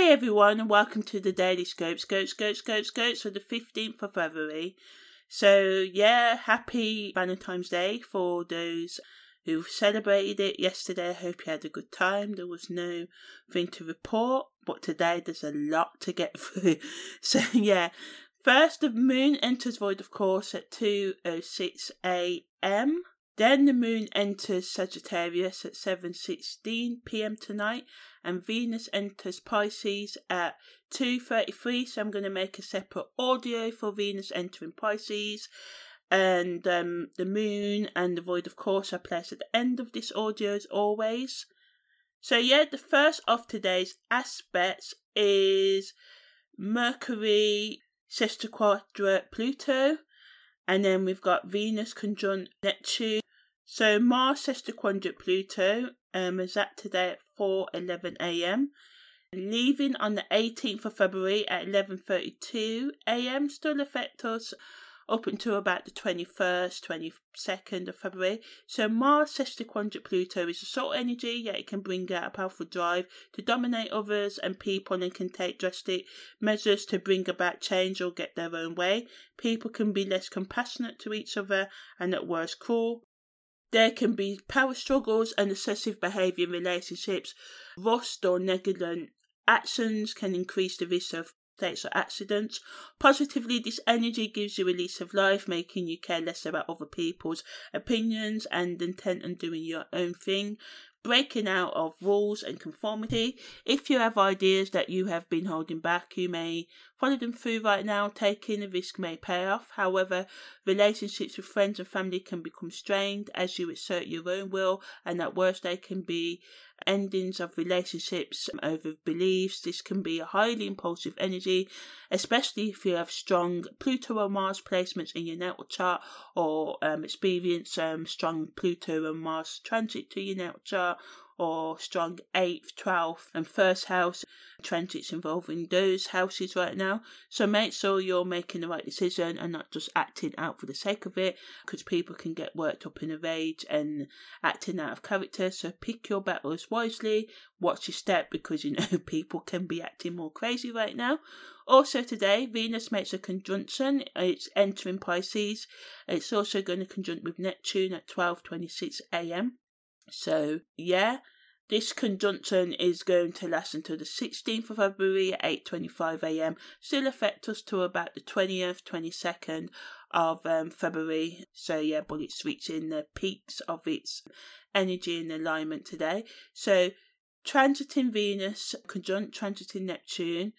Hey everyone, and welcome to the Daily Scope, Scope, Scope, Scope, Scopes for the 15th of February. So, yeah, happy Valentine's Day for those who celebrated it yesterday. I hope you had a good time. There was no thing to report, but today there's a lot to get through. So, yeah, first the moon enters void, of course, at 2.06 a.m. Then the moon enters Sagittarius at 7:16 p.m. tonight and Venus enters Pisces at 2:33 so I'm going to make a separate audio for Venus entering Pisces and um, the moon and the void of course are placed at the end of this audio as always. So yeah, the first of today's aspects is Mercury sesquiquadrate Pluto and then we've got Venus conjunct Neptune so Mars sesquiquadrate Pluto um, is at today at 4:11 a.m. Leaving on the 18th of February at 11:32 a.m. Still affect us up until about the 21st, 22nd of February. So Mars sesquiquadrate Pluto is a salt energy, yet it can bring out a powerful drive to dominate others and people and can take drastic measures to bring about change or get their own way. People can be less compassionate to each other and at worst cruel. There can be power struggles and excessive behaviour in relationships. Rust or negligent actions can increase the risk of states or accidents. Positively, this energy gives you a lease of life, making you care less about other people's opinions and intent on doing your own thing breaking out of rules and conformity. If you have ideas that you have been holding back, you may follow them through right now. Taking a risk may pay off. However, relationships with friends and family can become strained as you assert your own will, and at worst, they can be endings of relationships over beliefs. This can be a highly impulsive energy, especially if you have strong Pluto or Mars placements in your natal chart or um, experience um, strong Pluto and Mars transit to your natal chart or strong 8th, 12th, and 1st house transits involving those houses right now. So make sure you're making the right decision and not just acting out for the sake of it, because people can get worked up in a rage and acting out of character. So pick your battles wisely, watch your step, because you know people can be acting more crazy right now. Also today, Venus makes a conjunction. It's entering Pisces. It's also going to conjunct with Neptune at 12:26 a.m. So, yeah, this conjunction is going to last until the 16th of February at 8.25am. Still affect us to about the 20th, 22nd of um, February. So, yeah, but it's reaching the peaks of its energy and alignment today. So, transiting Venus, conjunct transiting Neptune,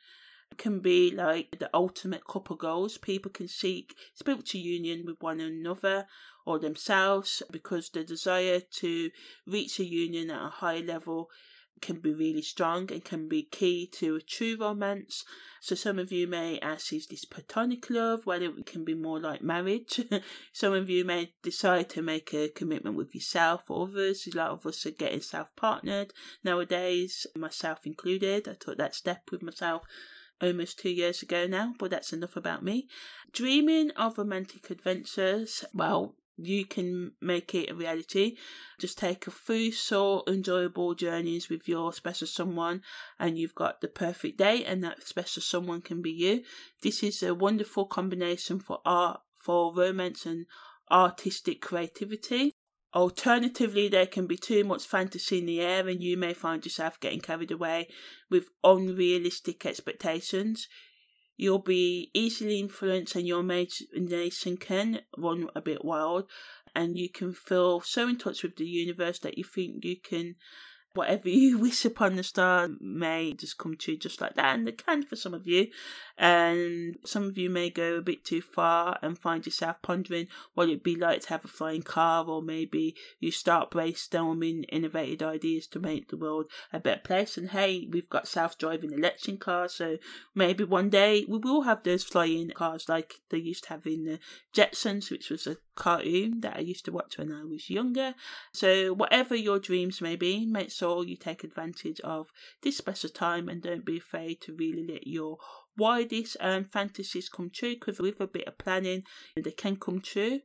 can be like the ultimate couple goals. People can seek spiritual union with one another or themselves because the desire to reach a union at a high level can be really strong and can be key to a true romance. So some of you may ask, is this platonic love? Whether it can be more like marriage. some of you may decide to make a commitment with yourself or others. A lot of us are getting self-partnered nowadays, myself included. I took that step with myself almost two years ago now, but that's enough about me. Dreaming of romantic adventures, well, you can make it a reality. Just take a few short, enjoyable journeys with your special someone, and you've got the perfect day, and that special someone can be you. This is a wonderful combination for art, for romance, and artistic creativity. Alternatively, there can be too much fantasy in the air, and you may find yourself getting carried away with unrealistic expectations. You'll be easily influenced, and your imagination can run a bit wild, and you can feel so in touch with the universe that you think you can whatever you wish upon the star may just come true just like that, and it can for some of you. And some of you may go a bit too far and find yourself pondering what it'd be like to have a flying car, or maybe you start brainstorming innovative ideas to make the world a better place. And hey, we've got self driving electric cars, so maybe one day we will have those flying cars like they used to have in the Jetsons, which was a cartoon that I used to watch when I was younger. So, whatever your dreams may be, make sure you take advantage of this special time and don't be afraid to really let your widest um, fantasies come true because with a bit of planning, they can come true.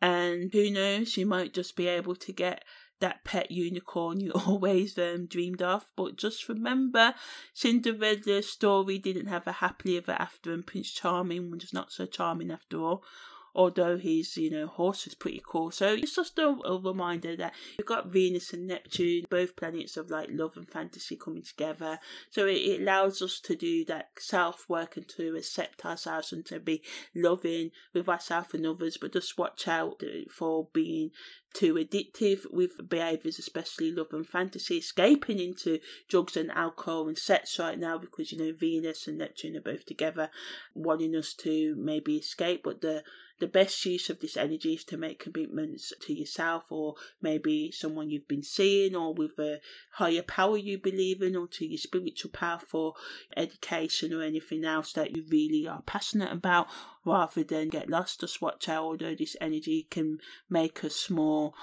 And who knows, you might just be able to get that pet unicorn you always um, dreamed of. But just remember, Cinderella's story didn't have a happily ever after, and Prince Charming was not so charming after all although his, you know, horse is pretty cool. So it's just a, a reminder that you've got Venus and Neptune, both planets of like love and fantasy coming together. So it, it allows us to do that self work and to accept ourselves and to be loving with ourselves and others, but just watch out for being too addictive with behaviours, especially love and fantasy, escaping into drugs and alcohol and sex right now because you know Venus and Neptune are both together, wanting us to maybe escape, but the the best use of this energy is to make commitments to yourself or maybe someone you've been seeing or with a higher power you believe in or to your spiritual power for education or anything else that you really are passionate about rather than get lost. Just watch out, although this energy can make us more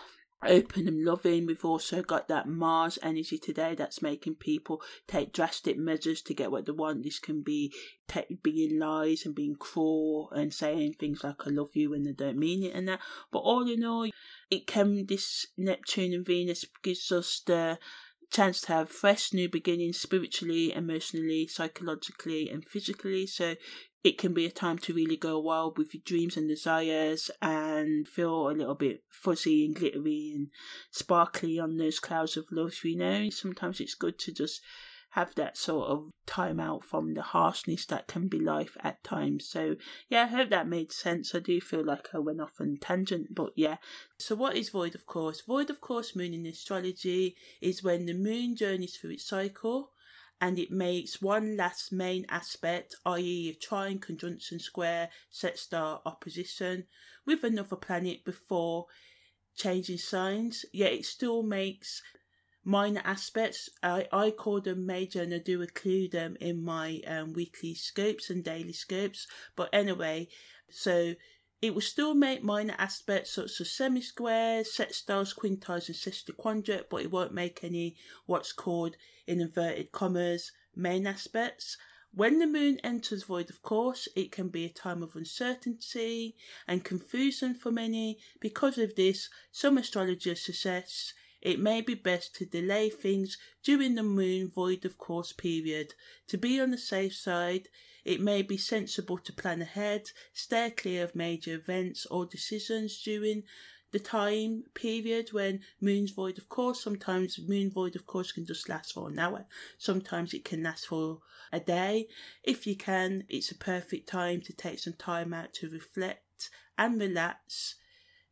open and loving. We've also got that Mars energy today that's making people take drastic measures to get what they want. This can be te- being lies and being cruel and saying things like "I love you" when they don't mean it and that. But all in all, it can this Neptune and Venus gives us the chance to have fresh new beginnings spiritually, emotionally, psychologically, and physically. So it can be a time to really go wild with your dreams and desires and feel a little bit fuzzy and glittery and sparkly on those clouds of love, you know. Sometimes it's good to just have that sort of time out from the harshness that can be life at times. So, yeah, I hope that made sense. I do feel like I went off on tangent, but yeah. So, what is void of course? Void of course, moon in astrology is when the moon journeys through its cycle and it makes one last main aspect, i.e., a trine, conjunction, square, sextile, opposition, with another planet before changing signs, yet it still makes minor aspects. I, I call them major and I do include them in my um, weekly scopes and daily scopes. But anyway, so it will still make minor aspects such as semi-squares, set sextiles, quintiles and sesquiquadrate, but it won't make any what's called, in inverted commas, main aspects. When the moon enters void, of course, it can be a time of uncertainty and confusion for many. Because of this, some astrologers suggest it may be best to delay things during the moon void of course period. To be on the safe side, it may be sensible to plan ahead, steer clear of major events or decisions during the time period when moon's void of course sometimes moon void of course can just last for an hour sometimes it can last for a day if you can it's a perfect time to take some time out to reflect and relax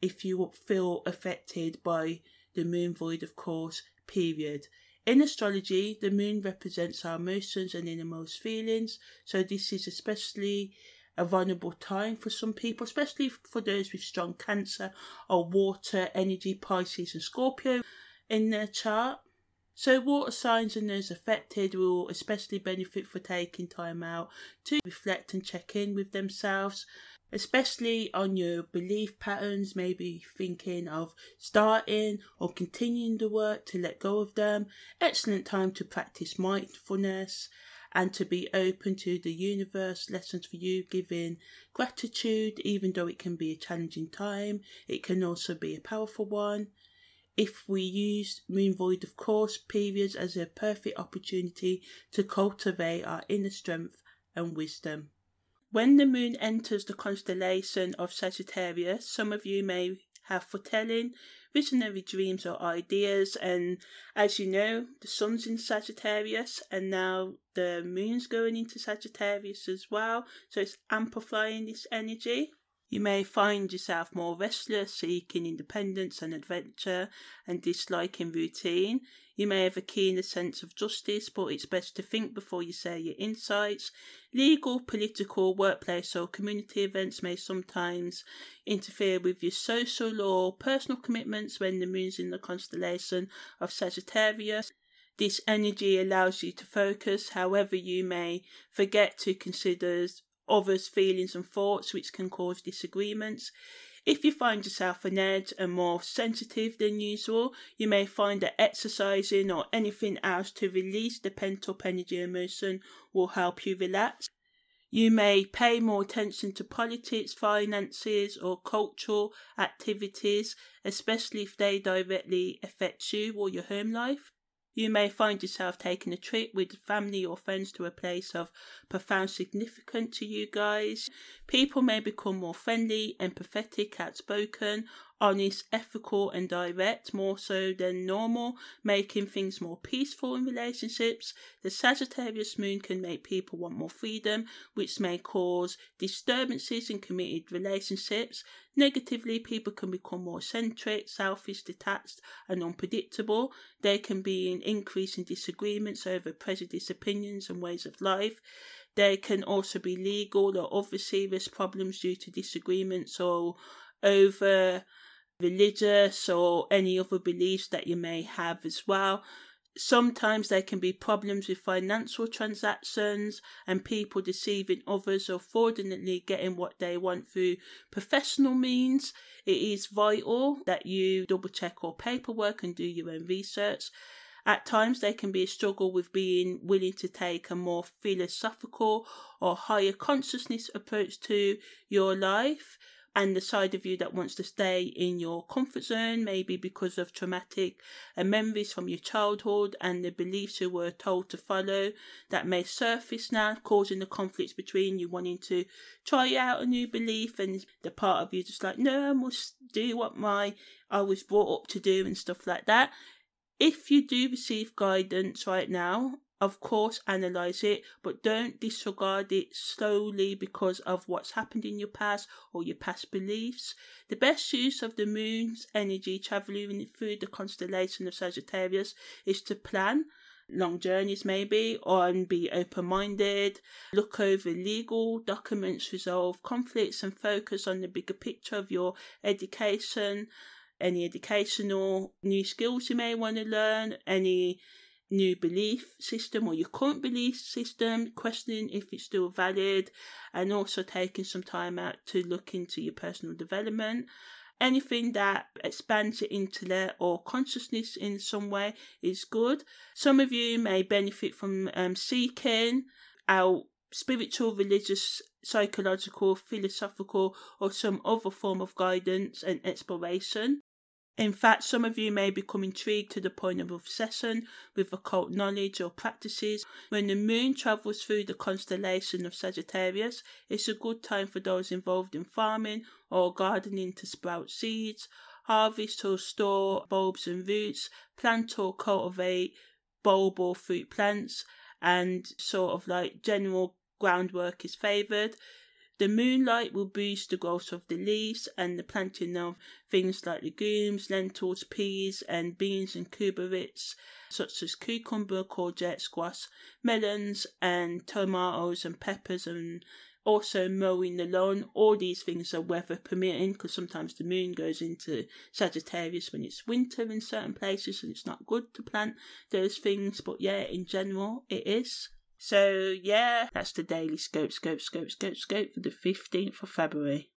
if you feel affected by the moon void of course period in astrology, the moon represents our emotions and innermost feelings, so this is especially a vulnerable time for some people, especially for those with strong Cancer or water energy, Pisces and Scorpio in their chart. So, water signs and those affected will especially benefit for taking time out to reflect and check in with themselves especially on your belief patterns, maybe thinking of starting or continuing the work to let go of them. Excellent time to practice mindfulness and to be open to the universe lessons for you, giving gratitude, even though it can be a challenging time, it can also be a powerful one. If we use moon void of course periods as a perfect opportunity to cultivate our inner strength and wisdom. When the moon enters the constellation of Sagittarius, some of you may have foretelling, visionary dreams or ideas. And as you know, the sun's in Sagittarius and now the moon's going into Sagittarius as well. So it's amplifying this energy. You may find yourself more restless, seeking independence and adventure, and disliking routine. You may have a keener sense of justice, but it's best to think before you say your insights. Legal, political, workplace, or community events may sometimes interfere with your social or personal commitments when the moon's in the constellation of Sagittarius. This energy allows you to focus, however, you may forget to consider others' feelings and thoughts, which can cause disagreements. If you find yourself an edge and more sensitive than usual, you may find that exercising or anything else to release the pent up energy emotion will help you relax. You may pay more attention to politics, finances, or cultural activities, especially if they directly affect you or your home life. You may find yourself taking a trip with family or friends to a place of profound significance to you guys. People may become more friendly, empathetic, outspoken, honest, ethical, and direct more so than normal, making things more peaceful in relationships. The Sagittarius moon can make people want more freedom, which may cause disturbances in committed relationships. Negatively, people can become more eccentric, selfish, detached, and unpredictable. There can be an increase in disagreements over prejudiced opinions and ways of life. There can also be legal or other serious problems due to disagreements or over religious or any other beliefs that you may have as well. Sometimes there can be problems with financial transactions and people deceiving others or fraudulently getting what they want through professional means. It is vital that you double check all paperwork and do your own research. At times, there can be a struggle with being willing to take a more philosophical or higher consciousness approach to your life and the side of you that wants to stay in your comfort zone, maybe because of traumatic uh, memories from your childhood and the beliefs you were told to follow that may surface now, causing the conflicts between you wanting to try out a new belief and the part of you just like, no, I must do what my I was brought up to do and stuff like that. If you do receive guidance right now of course, analyze it, but don't disregard it solely because of what's happened in your past or your past beliefs. The best use of the moon's energy traveling through the constellation of Sagittarius is to plan long journeys maybe or and be open-minded look over legal documents resolve conflicts and focus on the bigger picture of your education any educational new skills you may want to learn any new belief system or your current belief system, questioning if it's still valid, and also taking some time out to look into your personal development. Anything that expands your intellect or consciousness in some way is good. Some of you may benefit from um, seeking out spiritual, religious, psychological, philosophical, or some other form of guidance and exploration. In fact, some of you may become intrigued to the point of obsession with occult knowledge or practices. When the moon travels through the constellation of Sagittarius, it's a good time for those involved in farming or gardening to sprout seeds, harvest or store bulbs and roots, plant or cultivate bulb or fruit plants, and sort of like general groundwork is favoured. The moonlight will boost the growth of the leaves and the planting of things like legumes, lentils, peas, and beans and cucurbits, such as cucumber, courgette, squash, melons, and tomatoes and peppers, and also mowing the lawn. All these things are weather permitting because sometimes the moon goes into Sagittarius when it's winter in certain places and it's not good to plant those things. But yeah, in general, it is. So, yeah, that's the daily scope, scope, scope, scope, scope for the 15th of February.